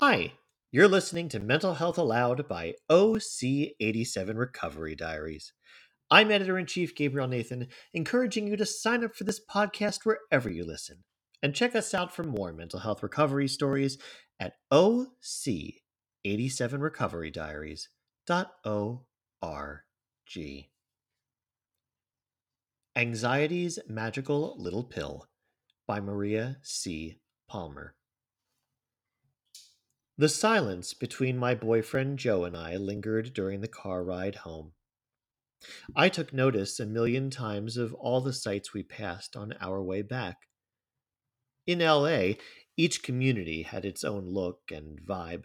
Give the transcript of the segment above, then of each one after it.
Hi, you're listening to Mental Health Aloud by OC87 Recovery Diaries. I'm editor in chief Gabriel Nathan, encouraging you to sign up for this podcast wherever you listen. And check us out for more mental health recovery stories at OC87recoverydiaries.org. Anxiety's Magical Little Pill by Maria C. Palmer. The silence between my boyfriend Joe and I lingered during the car ride home. I took notice a million times of all the sights we passed on our way back. In LA, each community had its own look and vibe.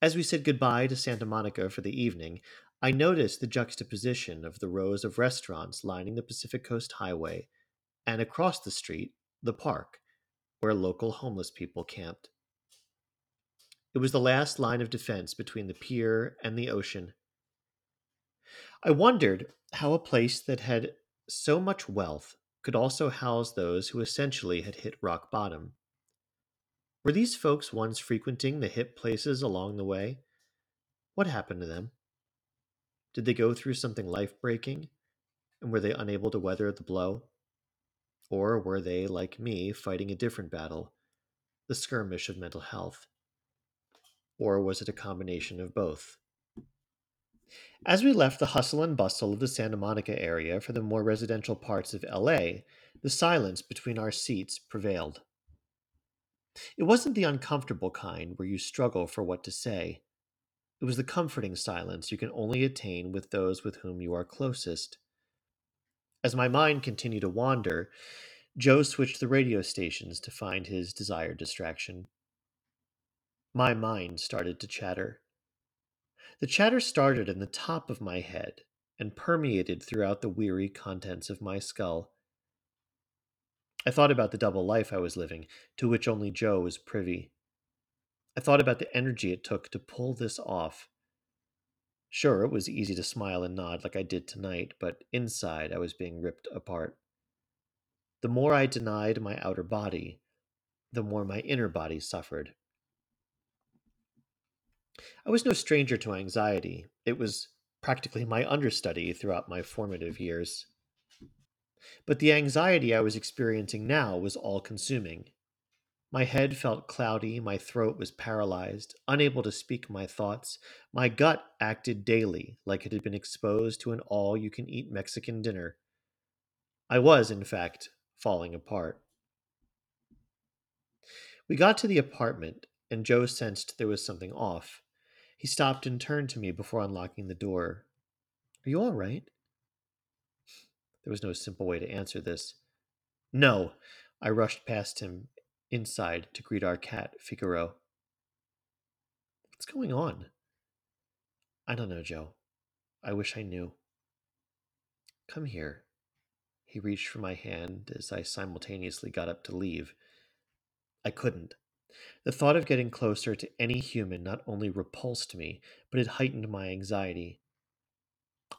As we said goodbye to Santa Monica for the evening, I noticed the juxtaposition of the rows of restaurants lining the Pacific Coast Highway, and across the street, the park, where local homeless people camped. It was the last line of defense between the pier and the ocean. I wondered how a place that had so much wealth could also house those who essentially had hit rock bottom. Were these folks once frequenting the hip places along the way? What happened to them? Did they go through something life breaking? And were they unable to weather the blow? Or were they, like me, fighting a different battle, the skirmish of mental health? Or was it a combination of both? As we left the hustle and bustle of the Santa Monica area for the more residential parts of LA, the silence between our seats prevailed. It wasn't the uncomfortable kind where you struggle for what to say. It was the comforting silence you can only attain with those with whom you are closest. As my mind continued to wander, Joe switched the radio stations to find his desired distraction. My mind started to chatter. The chatter started in the top of my head and permeated throughout the weary contents of my skull. I thought about the double life I was living, to which only Joe was privy. I thought about the energy it took to pull this off. Sure, it was easy to smile and nod like I did tonight, but inside I was being ripped apart. The more I denied my outer body, the more my inner body suffered. I was no stranger to anxiety. It was practically my understudy throughout my formative years. But the anxiety I was experiencing now was all consuming. My head felt cloudy, my throat was paralyzed, unable to speak my thoughts. My gut acted daily like it had been exposed to an all you can eat Mexican dinner. I was, in fact, falling apart. We got to the apartment, and Joe sensed there was something off. He stopped and turned to me before unlocking the door. Are you all right? There was no simple way to answer this. No, I rushed past him inside to greet our cat, Figaro. What's going on? I don't know, Joe. I wish I knew. Come here. He reached for my hand as I simultaneously got up to leave. I couldn't. The thought of getting closer to any human not only repulsed me, but it heightened my anxiety.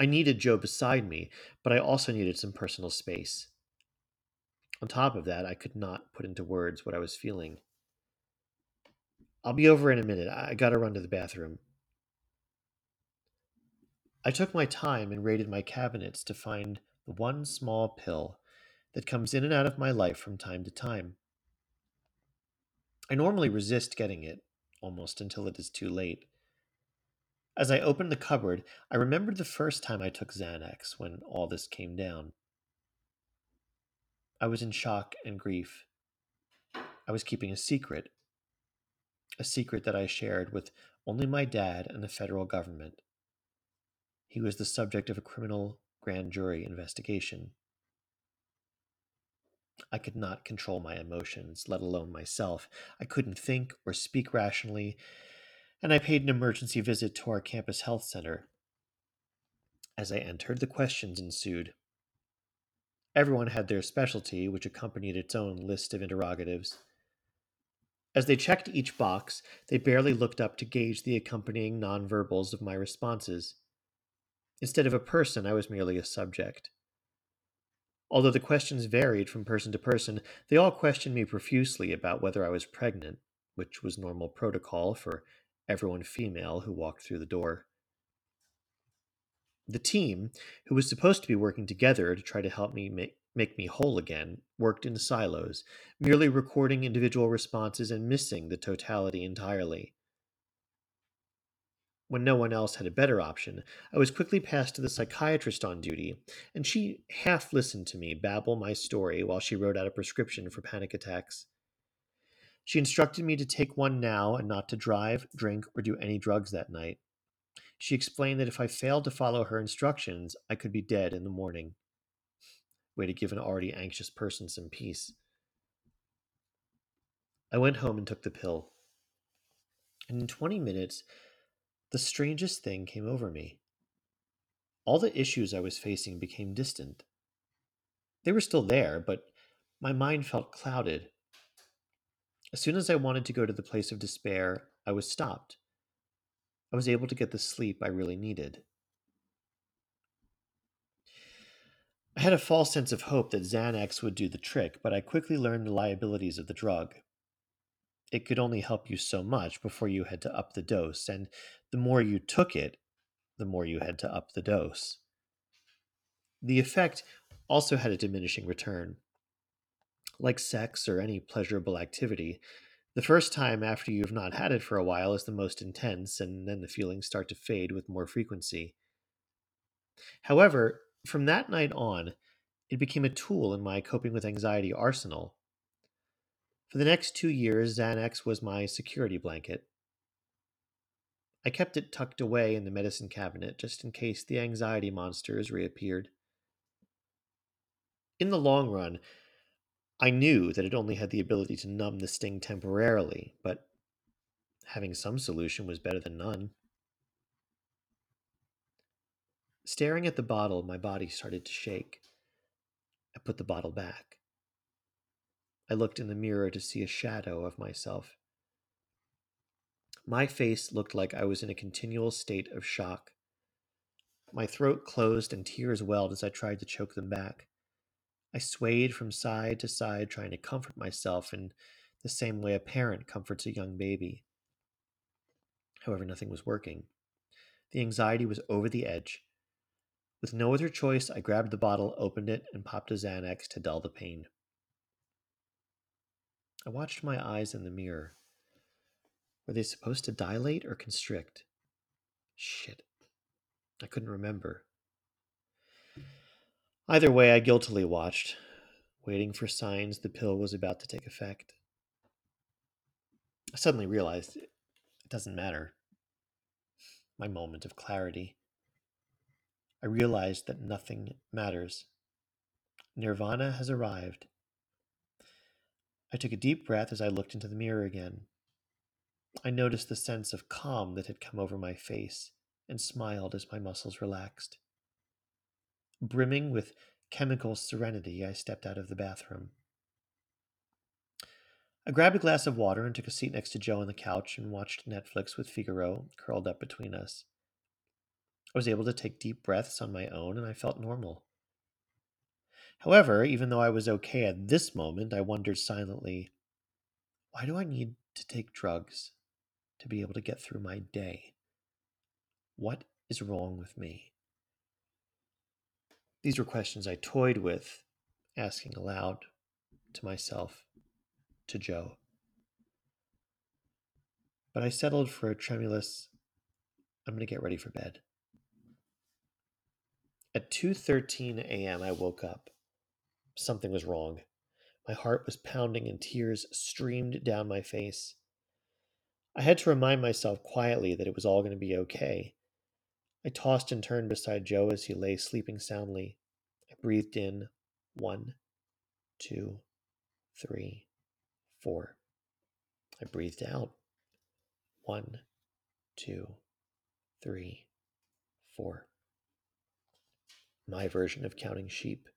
I needed Joe beside me, but I also needed some personal space. On top of that, I could not put into words what I was feeling. I'll be over in a minute. I gotta run to the bathroom. I took my time and raided my cabinets to find the one small pill that comes in and out of my life from time to time. I normally resist getting it, almost until it is too late. As I opened the cupboard, I remembered the first time I took Xanax when all this came down. I was in shock and grief. I was keeping a secret, a secret that I shared with only my dad and the federal government. He was the subject of a criminal grand jury investigation. I could not control my emotions, let alone myself. I couldn't think or speak rationally, and I paid an emergency visit to our campus health center. As I entered, the questions ensued. Everyone had their specialty, which accompanied its own list of interrogatives. As they checked each box, they barely looked up to gauge the accompanying nonverbals of my responses. Instead of a person, I was merely a subject. Although the questions varied from person to person, they all questioned me profusely about whether I was pregnant, which was normal protocol for everyone female who walked through the door. The team, who was supposed to be working together to try to help me make, make me whole again, worked in silos, merely recording individual responses and missing the totality entirely. When no one else had a better option, I was quickly passed to the psychiatrist on duty, and she half listened to me babble my story while she wrote out a prescription for panic attacks. She instructed me to take one now and not to drive, drink, or do any drugs that night. She explained that if I failed to follow her instructions, I could be dead in the morning. Way to give an already anxious person some peace. I went home and took the pill. And in 20 minutes, the strangest thing came over me. All the issues I was facing became distant. They were still there, but my mind felt clouded. As soon as I wanted to go to the place of despair, I was stopped. I was able to get the sleep I really needed. I had a false sense of hope that Xanax would do the trick, but I quickly learned the liabilities of the drug. It could only help you so much before you had to up the dose, and the more you took it, the more you had to up the dose. The effect also had a diminishing return. Like sex or any pleasurable activity, the first time after you've not had it for a while is the most intense, and then the feelings start to fade with more frequency. However, from that night on, it became a tool in my coping with anxiety arsenal. For the next two years, Xanax was my security blanket. I kept it tucked away in the medicine cabinet just in case the anxiety monsters reappeared. In the long run, I knew that it only had the ability to numb the sting temporarily, but having some solution was better than none. Staring at the bottle, my body started to shake. I put the bottle back. I looked in the mirror to see a shadow of myself. My face looked like I was in a continual state of shock. My throat closed and tears welled as I tried to choke them back. I swayed from side to side, trying to comfort myself in the same way a parent comforts a young baby. However, nothing was working. The anxiety was over the edge. With no other choice, I grabbed the bottle, opened it, and popped a Xanax to dull the pain. I watched my eyes in the mirror. Were they supposed to dilate or constrict? Shit. I couldn't remember. Either way, I guiltily watched, waiting for signs the pill was about to take effect. I suddenly realized it doesn't matter. My moment of clarity. I realized that nothing matters. Nirvana has arrived. I took a deep breath as I looked into the mirror again. I noticed the sense of calm that had come over my face and smiled as my muscles relaxed. Brimming with chemical serenity, I stepped out of the bathroom. I grabbed a glass of water and took a seat next to Joe on the couch and watched Netflix with Figaro curled up between us. I was able to take deep breaths on my own and I felt normal. However, even though I was okay at this moment, I wondered silently why do I need to take drugs to be able to get through my day? What is wrong with me? These were questions I toyed with, asking aloud to myself, to Joe. But I settled for a tremulous, I'm going to get ready for bed. At 2:13 a.m. I woke up. Something was wrong. My heart was pounding and tears streamed down my face. I had to remind myself quietly that it was all going to be okay. I tossed and turned beside Joe as he lay sleeping soundly. I breathed in one, two, three, four. I breathed out one, two, three, four. My version of counting sheep.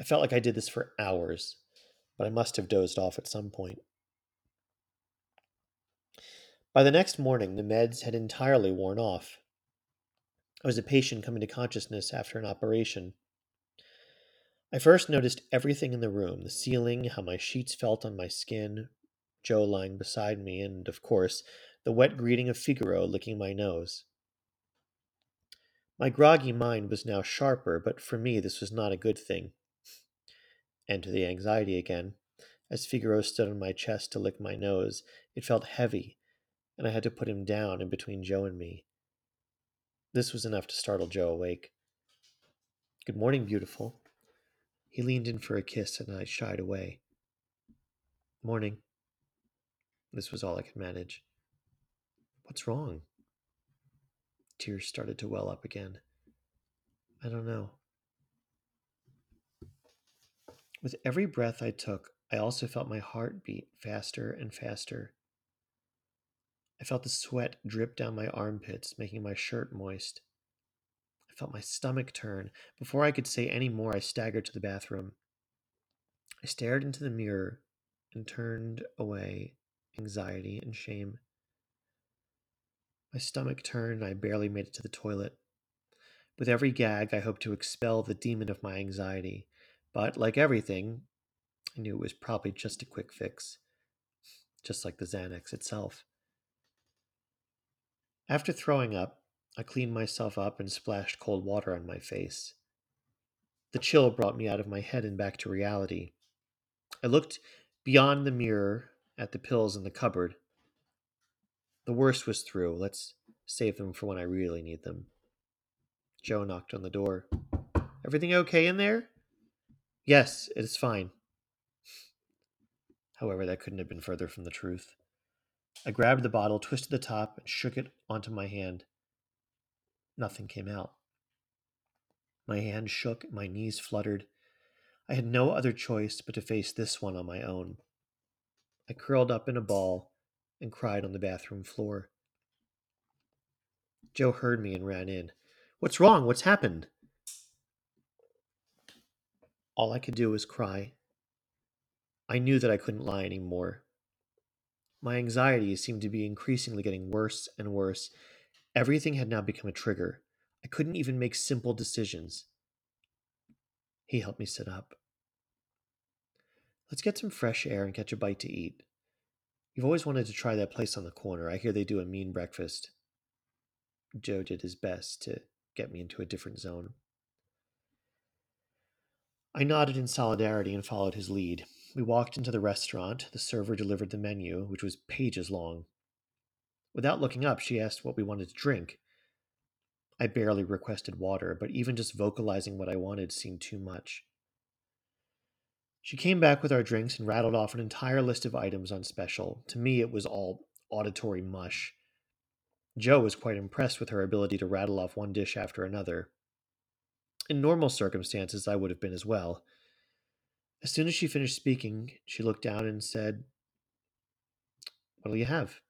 I felt like I did this for hours, but I must have dozed off at some point. By the next morning, the meds had entirely worn off. I was a patient coming to consciousness after an operation. I first noticed everything in the room the ceiling, how my sheets felt on my skin, Joe lying beside me, and, of course, the wet greeting of Figaro licking my nose. My groggy mind was now sharper, but for me this was not a good thing. Enter the anxiety again. As Figaro stood on my chest to lick my nose, it felt heavy, and I had to put him down in between Joe and me. This was enough to startle Joe awake. Good morning, beautiful. He leaned in for a kiss, and I shied away. Morning. This was all I could manage. What's wrong? Tears started to well up again. I don't know. With every breath I took, I also felt my heart beat faster and faster. I felt the sweat drip down my armpits, making my shirt moist. I felt my stomach turn. Before I could say any more, I staggered to the bathroom. I stared into the mirror and turned away anxiety and shame. My stomach turned and I barely made it to the toilet. With every gag, I hoped to expel the demon of my anxiety, but like everything, I knew it was probably just a quick fix, just like the Xanax itself. After throwing up, I cleaned myself up and splashed cold water on my face. The chill brought me out of my head and back to reality. I looked beyond the mirror at the pills in the cupboard. The worst was through. Let's save them for when I really need them. Joe knocked on the door. Everything okay in there? Yes, it is fine. However, that couldn't have been further from the truth. I grabbed the bottle, twisted the top, and shook it onto my hand. Nothing came out. My hand shook, my knees fluttered. I had no other choice but to face this one on my own. I curled up in a ball and cried on the bathroom floor. Joe heard me and ran in. What's wrong? What's happened? All I could do was cry. I knew that I couldn't lie anymore. My anxiety seemed to be increasingly getting worse and worse. Everything had now become a trigger. I couldn't even make simple decisions. He helped me sit up. Let's get some fresh air and catch a bite to eat. You've always wanted to try that place on the corner. I hear they do a mean breakfast. Joe did his best to get me into a different zone. I nodded in solidarity and followed his lead. We walked into the restaurant. The server delivered the menu, which was pages long. Without looking up, she asked what we wanted to drink. I barely requested water, but even just vocalizing what I wanted seemed too much. She came back with our drinks and rattled off an entire list of items on special. To me, it was all auditory mush. Joe was quite impressed with her ability to rattle off one dish after another. In normal circumstances, I would have been as well. As soon as she finished speaking, she looked down and said, What'll you have?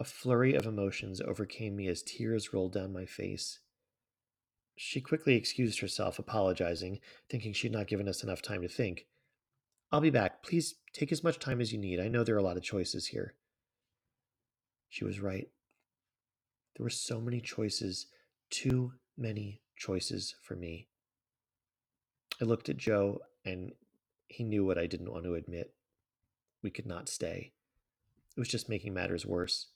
A flurry of emotions overcame me as tears rolled down my face. She quickly excused herself, apologizing, thinking she'd not given us enough time to think. I'll be back. Please take as much time as you need. I know there are a lot of choices here. She was right. There were so many choices, too many choices for me. I looked at Joe, and he knew what I didn't want to admit. We could not stay. It was just making matters worse.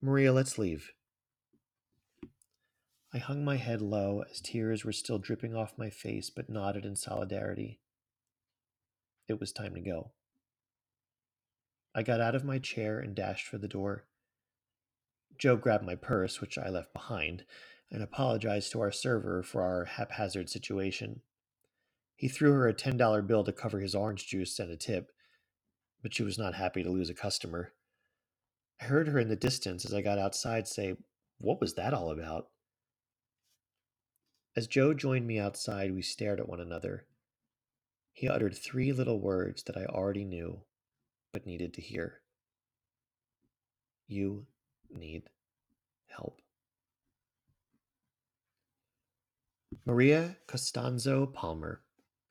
Maria, let's leave. I hung my head low as tears were still dripping off my face, but nodded in solidarity. It was time to go. I got out of my chair and dashed for the door. Joe grabbed my purse, which I left behind, and apologized to our server for our haphazard situation. He threw her a $10 bill to cover his orange juice and a tip, but she was not happy to lose a customer. I heard her in the distance as I got outside say, What was that all about? As Joe joined me outside, we stared at one another. He uttered three little words that I already knew, but needed to hear. You need help. Maria Costanzo Palmer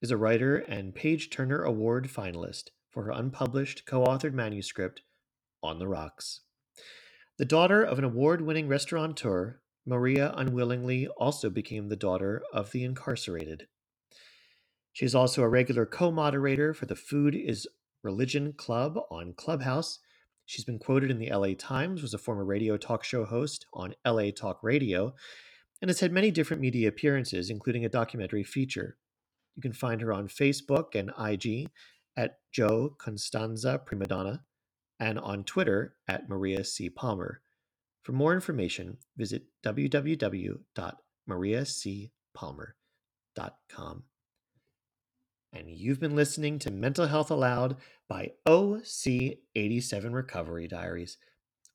is a writer and Page Turner Award finalist for her unpublished co authored manuscript, On the Rocks. The daughter of an award winning restaurateur Maria unwillingly also became the daughter of the incarcerated. She is also a regular co moderator for the Food is Religion Club on Clubhouse. She's been quoted in the LA Times, was a former radio talk show host on LA Talk Radio, and has had many different media appearances, including a documentary feature. You can find her on Facebook and IG at Joe Constanza Primadonna and on Twitter at Maria C. Palmer. For more information, visit www.mariacpalmer.com. And you've been listening to Mental Health Aloud by OC87 Recovery Diaries.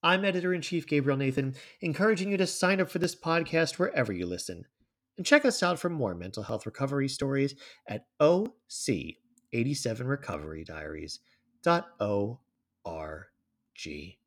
I'm editor in chief Gabriel Nathan, encouraging you to sign up for this podcast wherever you listen. And check us out for more mental health recovery stories at OC87recoverydiaries.org.